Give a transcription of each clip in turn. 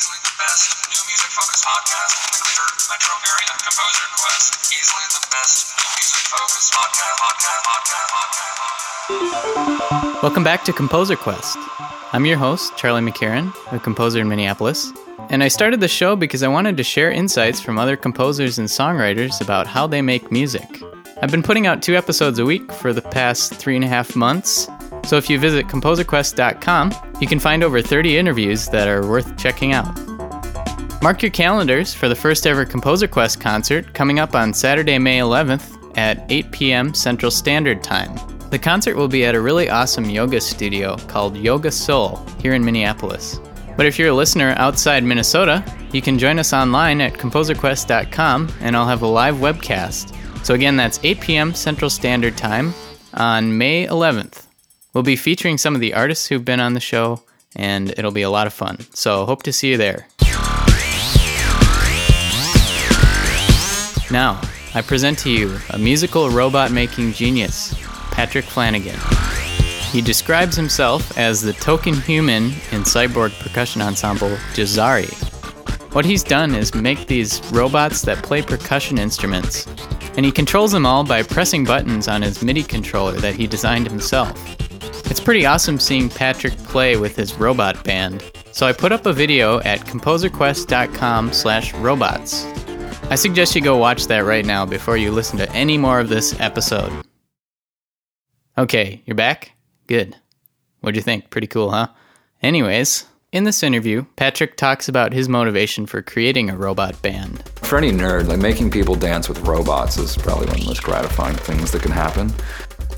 Easily the best new music podcast the greater metro area. Composer Quest. Easily the best new music podcast. Podcast. Podcast. Podcast. Welcome back to Composer Quest. I'm your host, Charlie McCarron, a composer in Minneapolis. And I started the show because I wanted to share insights from other composers and songwriters about how they make music. I've been putting out two episodes a week for the past three and a half months. So if you visit composerquest.com, you can find over 30 interviews that are worth checking out. Mark your calendars for the first ever Composer Quest concert coming up on Saturday, May 11th at 8 p.m. Central Standard Time. The concert will be at a really awesome yoga studio called Yoga Soul here in Minneapolis. But if you're a listener outside Minnesota, you can join us online at composerquest.com and I'll have a live webcast. So again, that's 8 p.m. Central Standard Time on May 11th. We'll be featuring some of the artists who've been on the show and it'll be a lot of fun. So hope to see you there. Now, I present to you a musical robot making genius, Patrick Flanagan. He describes himself as the token human in cyborg percussion ensemble Jazari. What he's done is make these robots that play percussion instruments, and he controls them all by pressing buttons on his MIDI controller that he designed himself. It's pretty awesome seeing Patrick play with his robot band, so I put up a video at composerquest.com slash robots. I suggest you go watch that right now before you listen to any more of this episode. Okay, you're back? Good. What'd you think? Pretty cool, huh? Anyways, in this interview, Patrick talks about his motivation for creating a robot band. For any nerd, like making people dance with robots is probably one of the most gratifying things that can happen.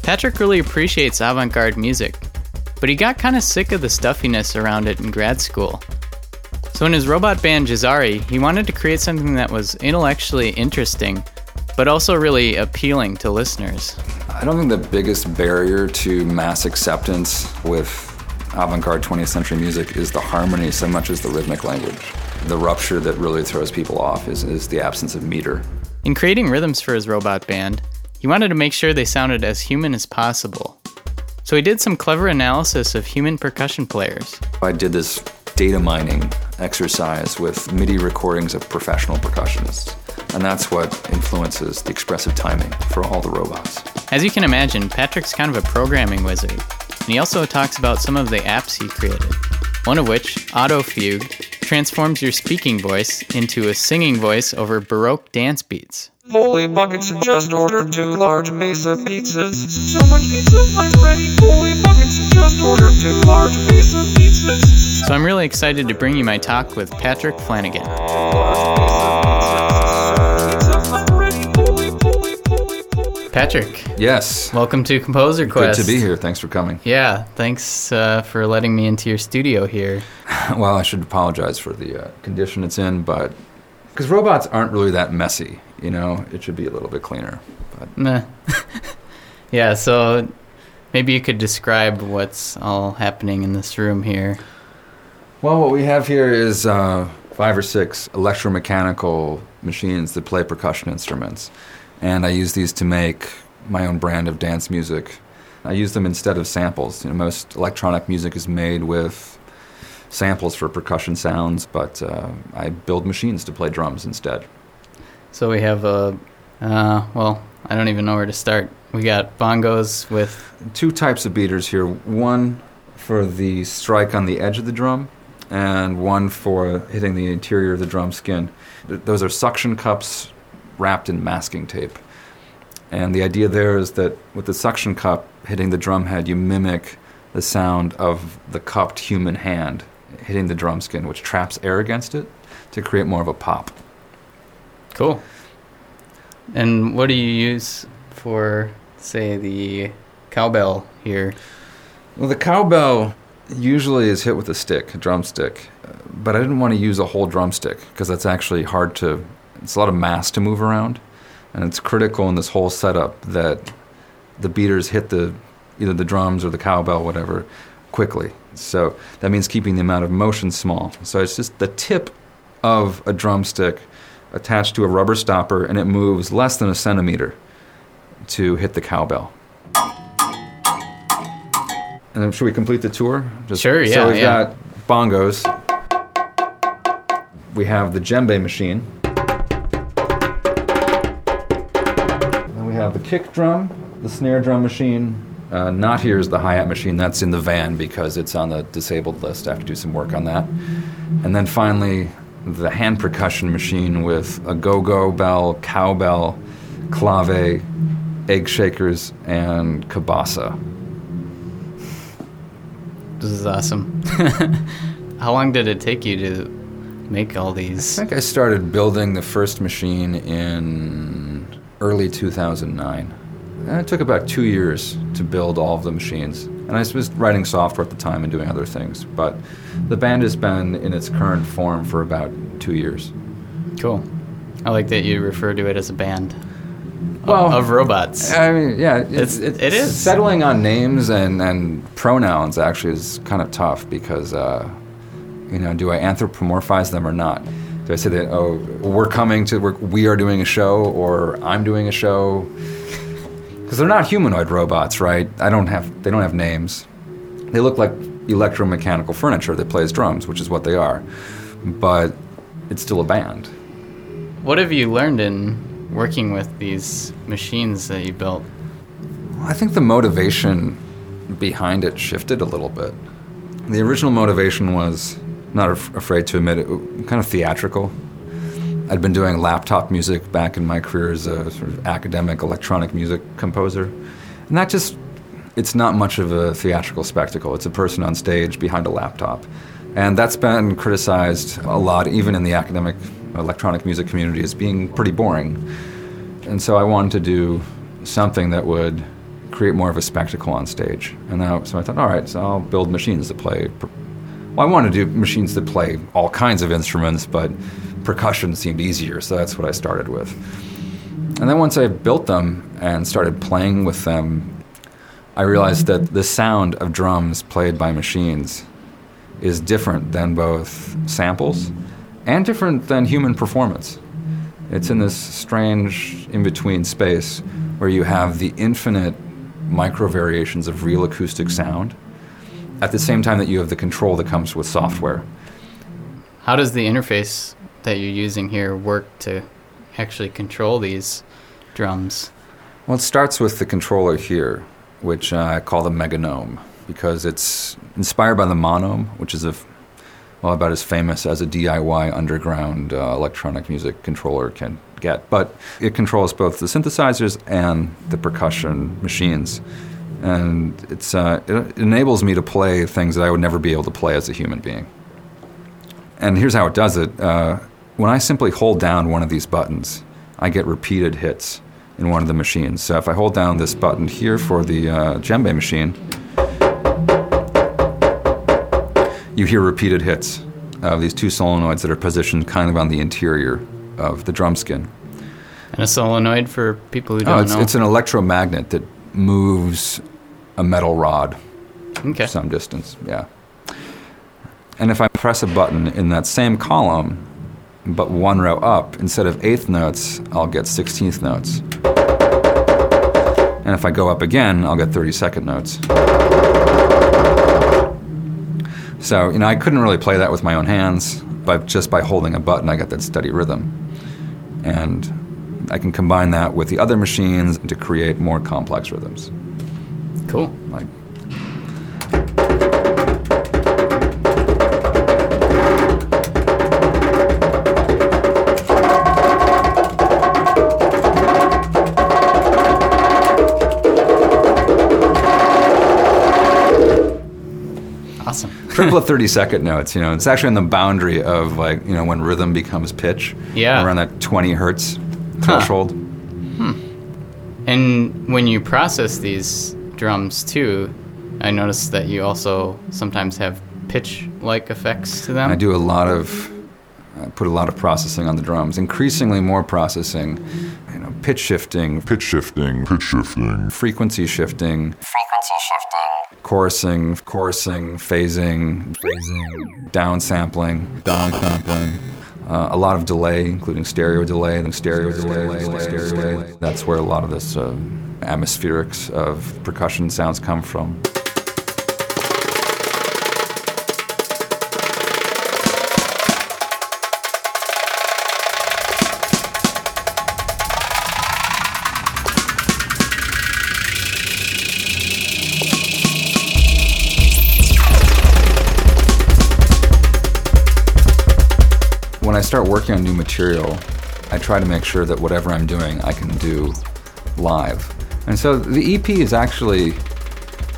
Patrick really appreciates avant garde music, but he got kind of sick of the stuffiness around it in grad school. So, in his robot band Jazari, he wanted to create something that was intellectually interesting, but also really appealing to listeners. I don't think the biggest barrier to mass acceptance with avant garde 20th century music is the harmony so much as the rhythmic language. The rupture that really throws people off is, is the absence of meter. In creating rhythms for his robot band, he wanted to make sure they sounded as human as possible. So he did some clever analysis of human percussion players. I did this data mining exercise with MIDI recordings of professional percussionists. And that's what influences the expressive timing for all the robots. As you can imagine, Patrick's kind of a programming wizard, and he also talks about some of the apps he created. One of which, AutoFugue, transforms your speaking voice into a singing voice over Baroque dance beats. Holy buckets just ordered two large mesa pizzas. So much pizza, I'm ready. Holy buckets just ordered two large mesa pizzas. So I'm really excited to bring you my talk with Patrick Flanagan. Patrick, Yes. welcome to Composer Quest. Good to be here. Thanks for coming. Yeah, thanks uh, for letting me into your studio here. Well, I should apologize for the uh, condition it's in, but because robots aren't really that messy, you know, it should be a little bit cleaner. But Meh. yeah, so maybe you could describe what's all happening in this room here. well, what we have here is uh, five or six electromechanical machines that play percussion instruments, and I use these to make my own brand of dance music. I use them instead of samples. You know, most electronic music is made with samples for percussion sounds, but uh, I build machines to play drums instead. So we have a, uh, well, I don't even know where to start. We got bongos with, two types of beaters here one for the strike on the edge of the drum and one for hitting the interior of the drum skin those are suction cups wrapped in masking tape and the idea there is that with the suction cup hitting the drum head you mimic the sound of the cupped human hand hitting the drum skin which traps air against it to create more of a pop cool. And what do you use for, say, the cowbell here? Well, the cowbell usually is hit with a stick, a drumstick, but I didn't want to use a whole drumstick because that's actually hard to. It's a lot of mass to move around, and it's critical in this whole setup that the beaters hit the either the drums or the cowbell, whatever, quickly. So that means keeping the amount of motion small. So it's just the tip of a drumstick attached to a rubber stopper, and it moves less than a centimeter to hit the cowbell. And then should we complete the tour? Just, Sure, yeah, So we've yeah. got bongos. we have the djembe machine. Have the kick drum, the snare drum machine. Uh, not here is the hi hat machine. That's in the van because it's on the disabled list. I have to do some work on that. And then finally, the hand percussion machine with a go go bell, cowbell, clave, egg shakers, and cabasa. This is awesome. How long did it take you to make all these? I think I started building the first machine in early 2009. And it took about two years to build all of the machines. And I was writing software at the time and doing other things. But the band has been in its current form for about two years. Cool. I like that you refer to it as a band Well, of robots. I mean, yeah, It's- it's, it's it is. settling on names and, and pronouns actually is kind of tough because, uh, you know, do I anthropomorphize them or not? Do I say that, oh, we're coming to, we're, we are doing a show or I'm doing a show? Because they're not humanoid robots, right? I don't have, they don't have names. They look like electromechanical furniture that plays drums, which is what they are. But it's still a band. What have you learned in working with these machines that you built? I think the motivation behind it shifted a little bit. The original motivation was not af- afraid to admit it, kind of theatrical. I'd been doing laptop music back in my career as a sort of academic electronic music composer. And that just, it's not much of a theatrical spectacle. It's a person on stage behind a laptop. And that's been criticized a lot, even in the academic electronic music community, as being pretty boring. And so I wanted to do something that would create more of a spectacle on stage. And so I thought, all right, so I'll build machines that play. Well, I wanted to do machines that play all kinds of instruments, but percussion seemed easier, so that's what I started with. And then once I built them and started playing with them, I realized that the sound of drums played by machines is different than both samples and different than human performance. It's in this strange in between space where you have the infinite micro variations of real acoustic sound at the same time that you have the control that comes with software. How does the interface that you're using here work to actually control these drums? Well, it starts with the controller here, which uh, I call the meganome because it's inspired by the monome, which is a f- well about as famous as a DIY underground uh, electronic music controller can get. But it controls both the synthesizers and the percussion machines, and it's uh, it enables me to play things that I would never be able to play as a human being. And here's how it does it. Uh, when I simply hold down one of these buttons, I get repeated hits in one of the machines. So if I hold down this button here for the uh, djembe machine, you hear repeated hits of these two solenoids that are positioned kind of on the interior of the drum skin. And a solenoid for people who Oh, don't it's, know. it's an electromagnet that moves a metal rod okay. some distance. Yeah. And if I press a button in that same column, but one row up, instead of eighth notes, I'll get sixteenth notes. And if I go up again, I'll get 32nd notes. So, you know, I couldn't really play that with my own hands, but just by holding a button, I got that steady rhythm. And I can combine that with the other machines to create more complex rhythms. Cool. Like Awesome. triple of 30 second notes, you know, it's actually on the boundary of like, you know, when rhythm becomes pitch. Yeah. Around that 20 hertz Huh. threshold. Hmm. And when you process these drums too, I noticed that you also sometimes have pitch-like effects to them. I do a lot of, I put a lot of processing on the drums, increasingly more processing, you know, pitch shifting, pitch shifting, pitch shifting, frequency shifting, Frequency shifting. chorusing, chorusing, phasing, phasing, downsampling, downsampling. Uh, a lot of delay, including stereo delay, and stereo delay, stereo delay. That's where a lot of this uh, atmospherics of percussion sounds come from. Start working on new material, I try to make sure that whatever I'm doing, I can do live. And so the EP is actually,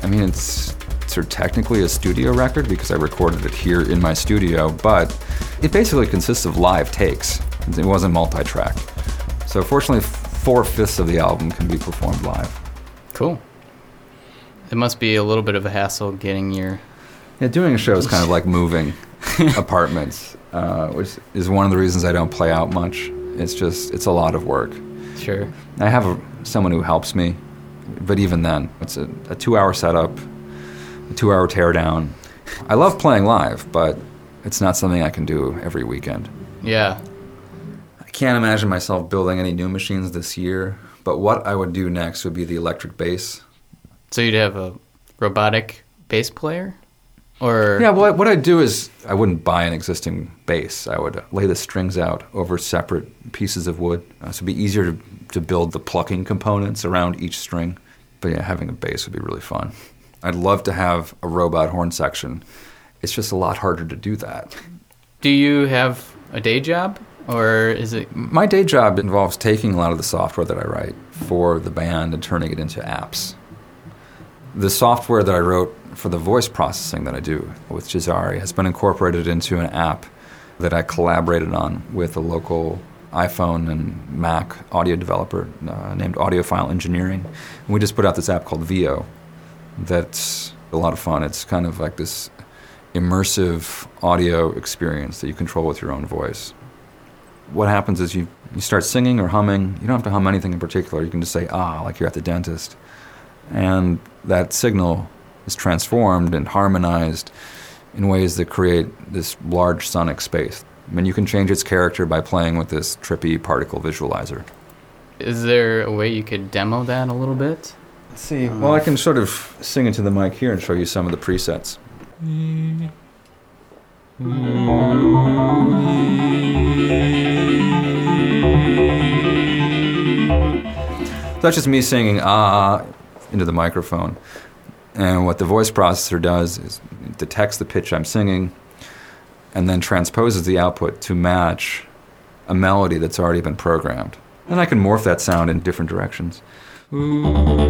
I mean, it's sort of technically a studio record because I recorded it here in my studio, but it basically consists of live takes. It wasn't multi track. So fortunately, four fifths of the album can be performed live. Cool. It must be a little bit of a hassle getting your. Yeah, doing a show is kind of like moving apartments, uh, which is one of the reasons I don't play out much. It's just, it's a lot of work. Sure. I have a, someone who helps me, but even then, it's a, a two hour setup, a two hour teardown. I love playing live, but it's not something I can do every weekend. Yeah. I can't imagine myself building any new machines this year, but what I would do next would be the electric bass. So you'd have a robotic bass player? Or. Yeah, well, what I'd do is I wouldn't buy an existing bass. I would lay the strings out over separate pieces of wood. Uh, so it'd be easier to, to build the plucking components around each string. But yeah, having a bass would be really fun. I'd love to have a robot horn section. It's just a lot harder to do that. Do you have a day job? Or is it. My day job involves taking a lot of the software that I write for the band and turning it into apps. The software that I wrote for the voice processing that I do with Jazari has been incorporated into an app that I collaborated on with a local iPhone and Mac audio developer uh, named Audiophile Engineering. And we just put out this app called VO that's a lot of fun. It's kind of like this immersive audio experience that you control with your own voice. What happens is you, you start singing or humming. You don't have to hum anything in particular. You can just say, ah, like you're at the dentist. And that signal is transformed and harmonized in ways that create this large sonic space. I mean, you can change its character by playing with this trippy particle visualizer. Is there a way you could demo that a little bit? Let's see. Well, I can sort of sing into the mic here and show you some of the presets. That's just me singing ah into the microphone. And what the voice processor does is it detects the pitch I'm singing and then transposes the output to match a melody that's already been programmed. And I can morph that sound in different directions. Well,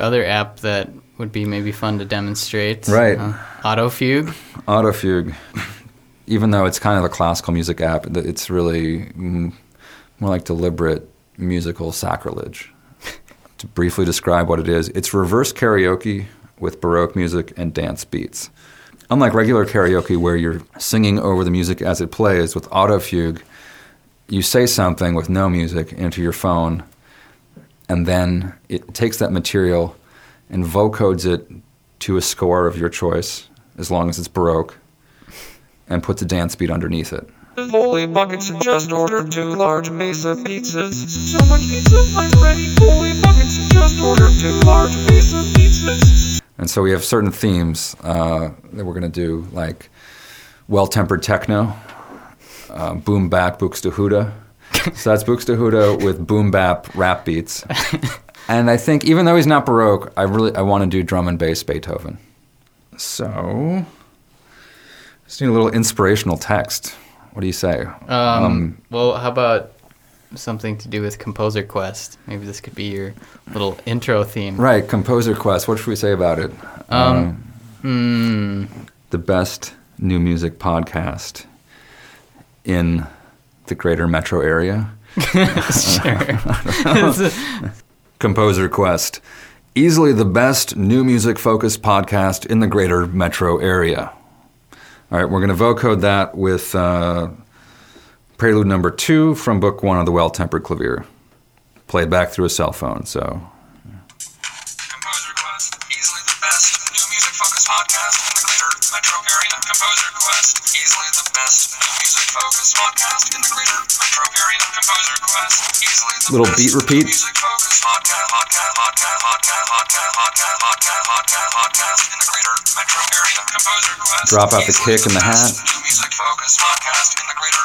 other app that would be maybe fun to demonstrate. Right. Uh, Autofugue. Autofugue, even though it's kind of a classical music app, it's really mm, more like deliberate musical sacrilege. to briefly describe what it is, it's reverse karaoke with Baroque music and dance beats. Unlike regular karaoke, where you're singing over the music as it plays, with Autofugue, you say something with no music into your phone, and then it takes that material and vocodes it to a score of your choice, as long as it's Baroque, and puts a dance beat underneath it. Holy Buckets just ordered two large Mesa pizzas. Someone pizza I'm ready. Holy Buckets just ordered two large Mesa pizzas. And so we have certain themes uh, that we're going to do, like well-tempered techno, uh, boom bap buxtehude. So that's buxtehude with boom bap rap beats. and I think even though he's not baroque, I really I want to do drum and bass Beethoven. So just need a little inspirational text. What do you say? Um, well, how about something to do with Composer Quest? Maybe this could be your little intro theme. Right, Composer Quest. What should we say about it? Um, Hmm. the best new music podcast in the greater metro area. sure. Composer Quest. Easily the best new music focused podcast in the greater metro area. All right, we're going to vocode that with uh, prelude number two from book one of the Well Tempered Clavier. Played back through a cell phone, so. Easily the best music focused podcast in the greater metro area. Composer Quest, easily the best new music focused podcast in the greater metro area. Composer Quest. Easily the Little best beat repeat. music focused podcast, podcast, podcast, podcast, podcast, podcast, podcast, podcast, podcast in the greater metro area. Composer Quest. Drop out the Easily kick and the hat. Music focused podcast in the greater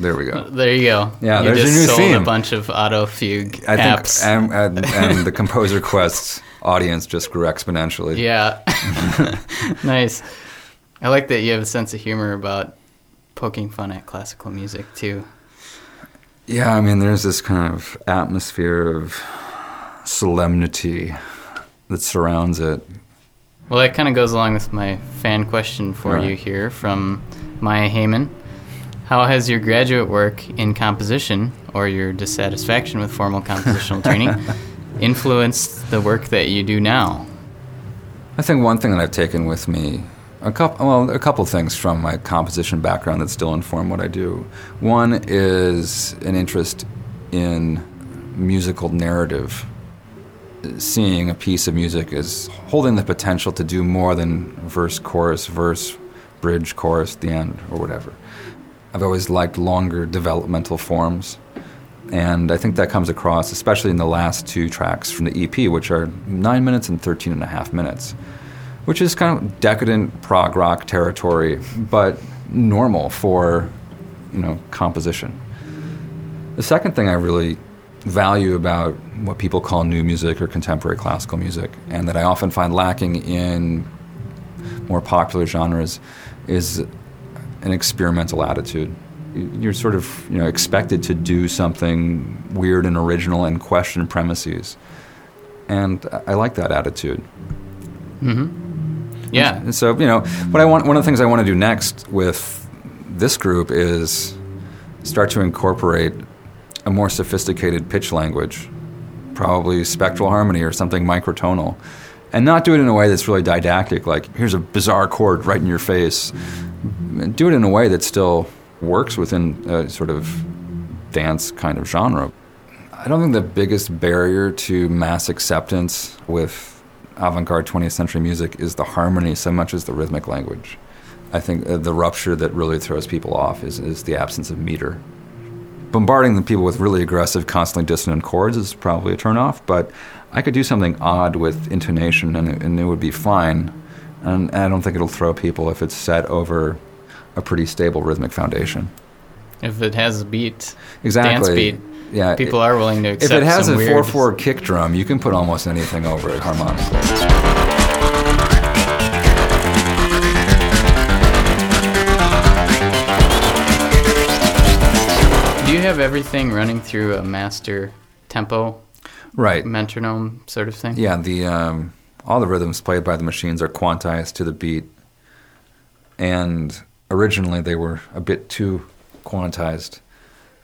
Easily the best music focused podcast in the greater metro area. Focused. Easily the best new music quest. Easily the best new music focused podcast in the greater metro area. Composer Quest. Easily the best new music focused podcast in the greater. Yes, there we go. There you go. Yeah, you there's just new sold theme. a bunch of auto fugue I think, apps. and, and, and the Composer Quest audience just grew exponentially. yeah. nice. I like that you have a sense of humor about poking fun at classical music too. Yeah, I mean, there's this kind of atmosphere of solemnity that surrounds it. Well, that kind of goes along with my fan question for Right. you here from Maya Heyman. How has your graduate work in composition or your dissatisfaction with formal compositional training influenced the work that you do now? I think one thing that I've taken with me, a couple, well, a couple things from my composition background that still inform what I do. One is an interest in musical narrative, seeing a piece of music as holding the potential to do more than verse, chorus, verse, bridge, chorus, the end, or whatever. I've always liked longer developmental forms. And I think that comes across, especially in the last two tracks from the EP, which are nine minutes and 13 and a half minutes, which is kind of decadent prog rock territory, but normal for, you know, composition. The second thing I really value about what people call new music or contemporary classical music, and that I often find lacking in more popular genres, is an experimental attitude. You're sort of you know expected to do something weird and original and question premises, and I like that attitude. Mm-hmm. Yeah. And so you know what I want. One of the things I want to do next with this group is start to incorporate a more sophisticated pitch language, probably spectral harmony or something microtonal, and not do it in a way that's really didactic. Like here's a bizarre chord right in your face. Do it in a way that still works within a sort of dance kind of genre. I don't think the biggest barrier to mass acceptance with avant garde 20th century music is the harmony so much as the rhythmic language. I think uh, the rupture that really throws people off is, is the absence of meter. Bombarding the people with really aggressive, constantly dissonant chords is probably a turnoff, but I could do something odd with intonation and and it would be fine. And I don't think it'll throw people if it's set over a pretty stable rhythmic foundation. If it has a beat, Exactly. dance beat, Yeah. people are willing to If it has a weird- 4 4 kick drum, you can put almost anything over it harmonically. Do you have everything running through a master tempo Right. metronome sort of thing? Yeah, the um, all the rhythms played by the machines are quantized to the beat, and originally they were a bit too quantized.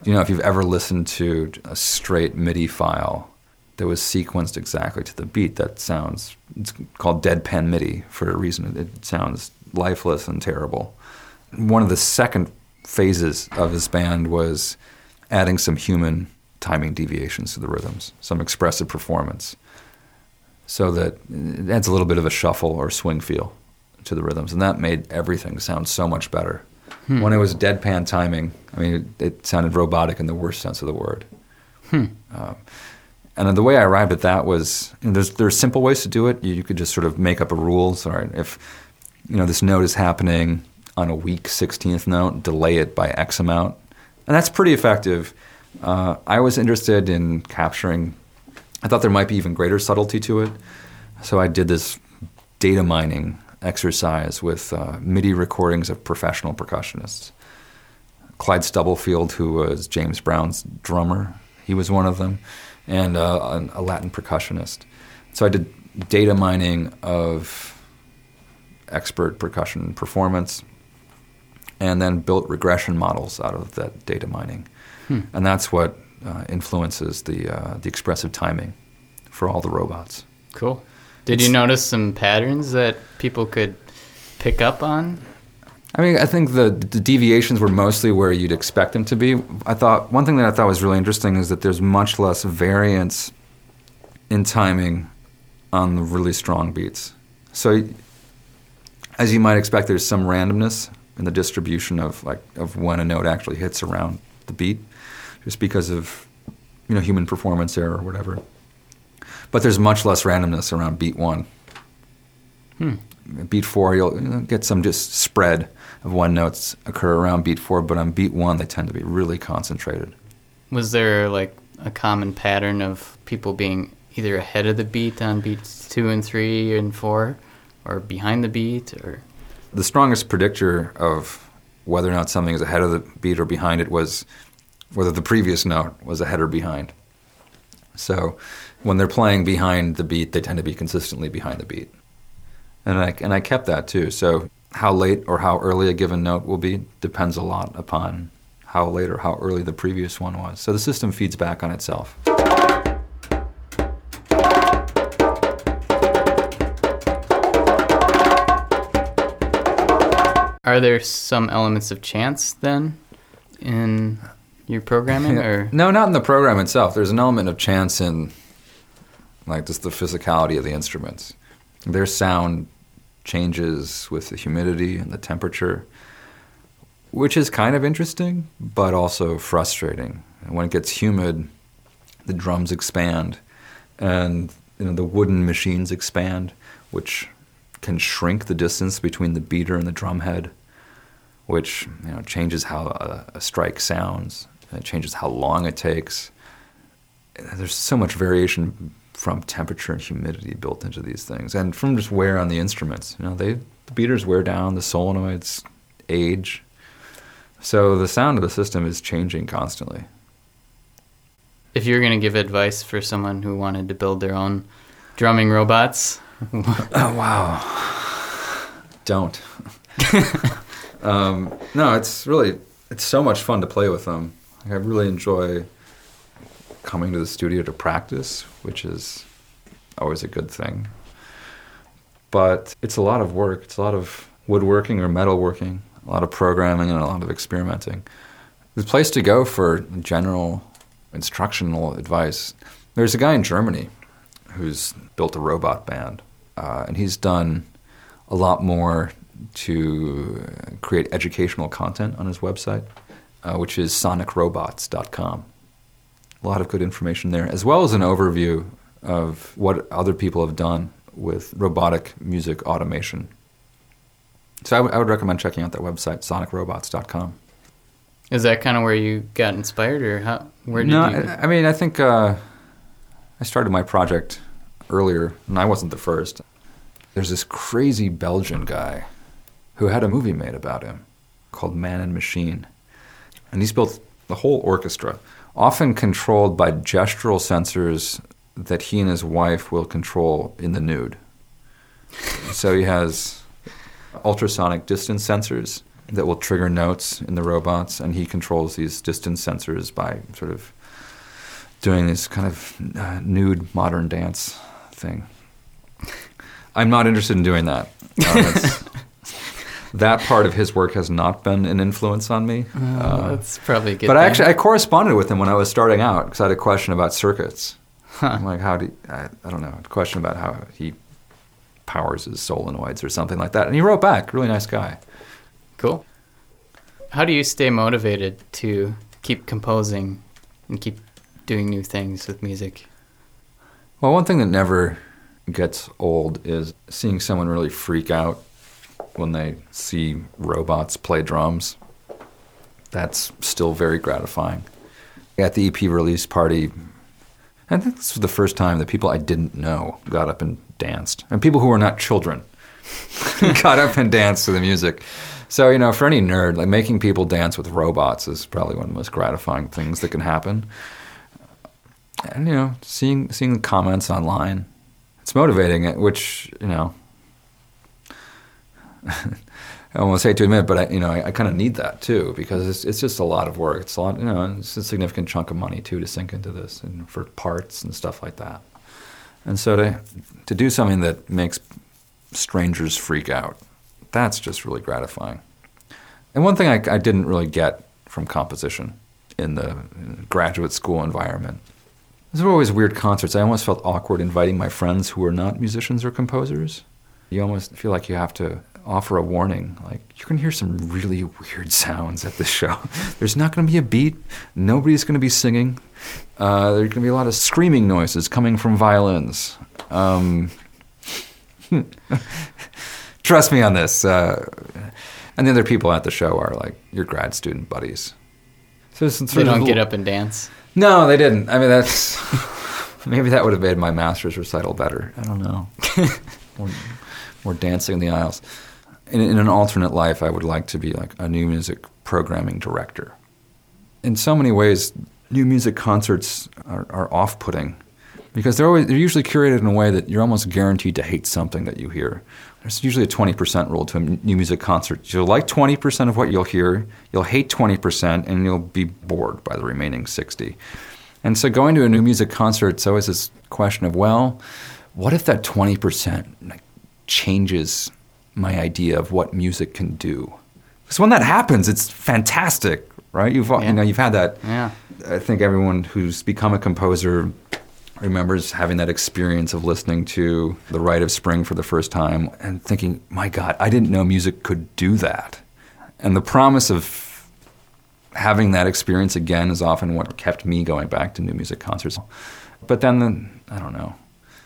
You know, if you've ever listened to a straight MIDI file that was sequenced exactly to the beat, that sounds it's called deadpan MIDI for a reason. It sounds lifeless and terrible. One of the second phases of this band was adding some human timing deviations to the rhythms, some expressive performance so that it adds a little bit of a shuffle or swing feel to the rhythms, and that made everything sound so much better. When it was deadpan timing, I mean, it, it sounded robotic in the worst sense of the word. Um, and the way I arrived at that was you know, there's there's simple ways to do it. You, you could just sort of make up a rule. So all right, if you know this note is happening on a weak sixteenth note, delay it by X amount, and that's pretty effective. Uh, I was interested in capturing. I thought there might be even greater subtlety to it, so I did this data mining exercise with uh, MIDI recordings of professional percussionists. Clyde Stubblefield, who was James Brown's drummer, he was one of them, and uh, a Latin percussionist. So I did data mining of expert percussion performance, and then built regression models out of that data mining, and that's what uh, influences the uh, the expressive timing for all the robots. Cool. Did you notice some patterns that people could pick up on? I mean, I think the, the deviations were mostly where you'd expect them to be. I thought one thing that I thought was really interesting is that there's much less variance in timing on the really strong beats. So, as you might expect, there's some randomness in the distribution of like of when a note actually hits around the beat, just because of you know human performance error or whatever. But there's much less randomness around beat one hmm. beat four, you'll get some just spread of when notes occur around beat four, but on beat one, they tend to be really concentrated. Was there like a common pattern of people being either ahead of the beat on beats two and three and four, or behind the beat, or The strongest predictor of whether or not something is ahead of the beat or behind it was whether the previous note was ahead or behind. So when they're playing behind the beat, they tend to be consistently behind the beat. And I, and I kept that too. So how late or how early a given note will be depends a lot upon how late or how early the previous one was. So the system feeds back on itself. are there some elements of chance then in your programming, or No, not in the program itself. There's an element of chance in, like, just the physicality of the instruments. Their sound changes with the humidity and the temperature, which is kind of interesting, but also frustrating. And when it gets humid, the drums expand, and you know the wooden machines expand, which can shrink the distance between the beater and the drum head, which you know changes how a, a strike sounds. It changes how long it takes. There's so much variation from temperature and humidity built into these things, and from just wear on the instruments. You know, they the beaters wear down, the solenoids age, so the sound of the system is changing constantly. if you're going to give advice for someone who wanted to build their own drumming robots, Oh wow! Don't. um, no, it's really it's so much fun to play with them. Like, I really enjoy coming to the studio to practice, which is always a good thing. But it's a lot of work. It's a lot of woodworking or metalworking, a lot of programming, and a lot of experimenting. The place to go for general instructional advice. There's a guy in Germany who's built a robot band, uh, and he's done a lot more to create educational content on his website, uh, which is sonicrobots.com. A lot of good information there, as well as an overview of what other people have done with robotic music automation. So I, w- I would recommend checking out that website, sonicrobots.com. is that kind of where you got inspired, or how? Where did no, you? I, I mean, I think uh, I started my project earlier, and I wasn't the first. There's this crazy Belgian guy who had a movie made about him called Man and Machine. And he's built the whole orchestra, often controlled by gestural sensors that he and his wife will control in the nude. so he has ultrasonic distance sensors that will trigger notes in the robots, and he controls these distance sensors by sort of doing this kind of uh, nude modern dance thing. I'm not interested in doing that. Uh, that part of his work has not been an influence on me. Oh, Uh, that's probably a good. but I actually, I corresponded with him when I was starting out because I had a question about circuits. Huh. I'm like, how do you, I, I don't know, a question about how he powers his solenoids or something like that. And he wrote back, really nice guy. Cool. How do you stay motivated to keep composing and keep doing new things with music? Well, one thing that never gets old is seeing someone really freak out when they see robots play drums. That's still very gratifying. At the EP release party, I think this was the first time that people I didn't know got up and danced, and people who were not children got up and danced to the music. So, you know, for any nerd, like making people dance with robots is probably one of the most gratifying things that can happen and you know seeing seeing the comments online it's motivating which you know I almost hate to admit, but I, you know, I, I kind of need that too because it's it's just a lot of work. It's a lot, you know, it's a significant chunk of money too to sink into this and for parts and stuff like that. And so to to do something that makes strangers freak out, that's just really gratifying. And one thing I, I didn't really get from composition in the graduate school environment. These were always weird concerts. I almost felt awkward inviting my friends who were not musicians or composers. You almost feel like you have to offer a warning. Like, you're going to hear some really weird sounds at this show. There's not going to be a beat. Nobody's going to be singing. Uh, there's going to be a lot of screaming noises coming from violins. Um, trust me on this. Uh, and the other people at the show are like your grad student buddies. So it's They don't get up and dance. No, they didn't. I mean, that's maybe that would have made my master's recital better. I don't know. more, more dancing in the aisles. In, in an alternate life, I would like to be like a new music programming director. In so many ways, new music concerts are, are off-putting because they're always they're usually curated in a way that you're almost guaranteed to hate something that you hear. There's usually a 20% rule to a new music concert. You'll like 20% of what you'll hear, you'll hate 20%, and you'll be bored by the remaining 60. And so going to a new music concert, it's always this question of, well, what if that 20% changes my idea of what music can do? Because when that happens, it's fantastic, right? You've Yeah. you know you've had that. Yeah. I think everyone who's become a composer remembers having that experience of listening to The Rite of Spring for the first time and thinking, my God, I didn't know music could do that. And the promise of having that experience again is often what kept me going back to new music concerts. But then, the, I don't know.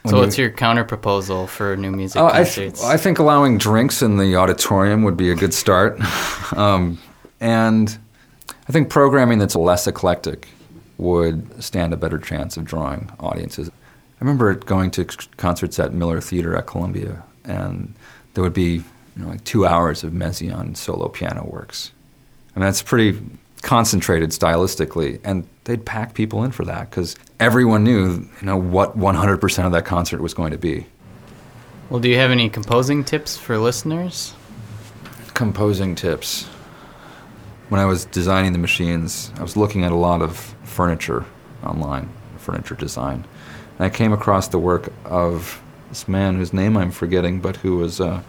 So you- what's your counter proposal for new music Oh, I, th- concerts? I think allowing drinks in the auditorium would be a good start. um, and I think programming that's less eclectic would stand a better chance of drawing audiences. I remember going to concerts at Miller Theater at Columbia, and there would be you know, like two hours of Messiaen solo piano works. I mean, that's pretty concentrated stylistically, and they'd pack people in for that because everyone knew, you know, what 100% of that concert was going to be. well, do you have any composing tips for listeners? composing tips. When I was designing the machines, I was looking at a lot of furniture online, furniture design. And I came across the work of this man whose name I'm forgetting, but who was a,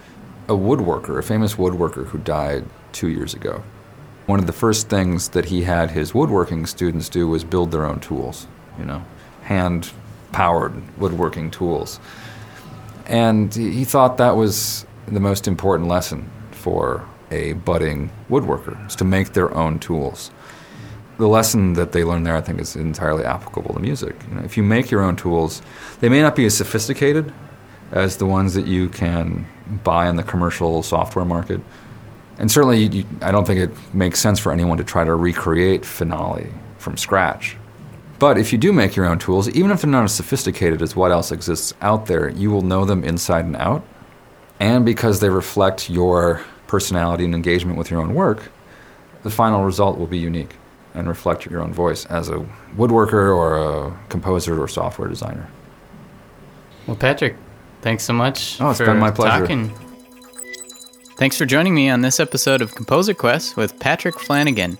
a woodworker, a famous woodworker who died two years ago. One of the first things that he had his woodworking students do was build their own tools, you know, hand powered woodworking tools. And he thought that was the most important lesson for a budding woodworker, is to make their own tools. The lesson that they learned there, I think, is entirely applicable to music. You know, if you make your own tools, they may not be as sophisticated as the ones that you can buy in the commercial software market. And certainly, you, I don't think it makes sense for anyone to try to recreate Finale from scratch. But if you do make your own tools, even if they're not as sophisticated as what else exists out there, you will know them inside and out. And because they reflect your personality and engagement with your own work, the final result will be unique and reflect your own voice as a woodworker or a composer or software designer. Well, Patrick, thanks so much Oh, it's been my pleasure. talking. Thanks for joining me on this episode of Composer Quest with Patrick Flanagan.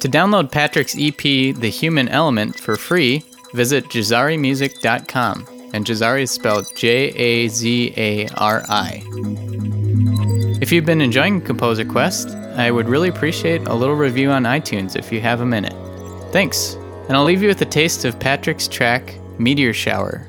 To download Patrick's EP, The Human Element, for free, visit jazarimusic.com. And Jazari is spelled J A Z A R I. If you've been enjoying Composer Quest, I would really appreciate a little review on iTunes if you have a minute. Thanks, and I'll leave you with a taste of Patrick's track, Meteor Shower.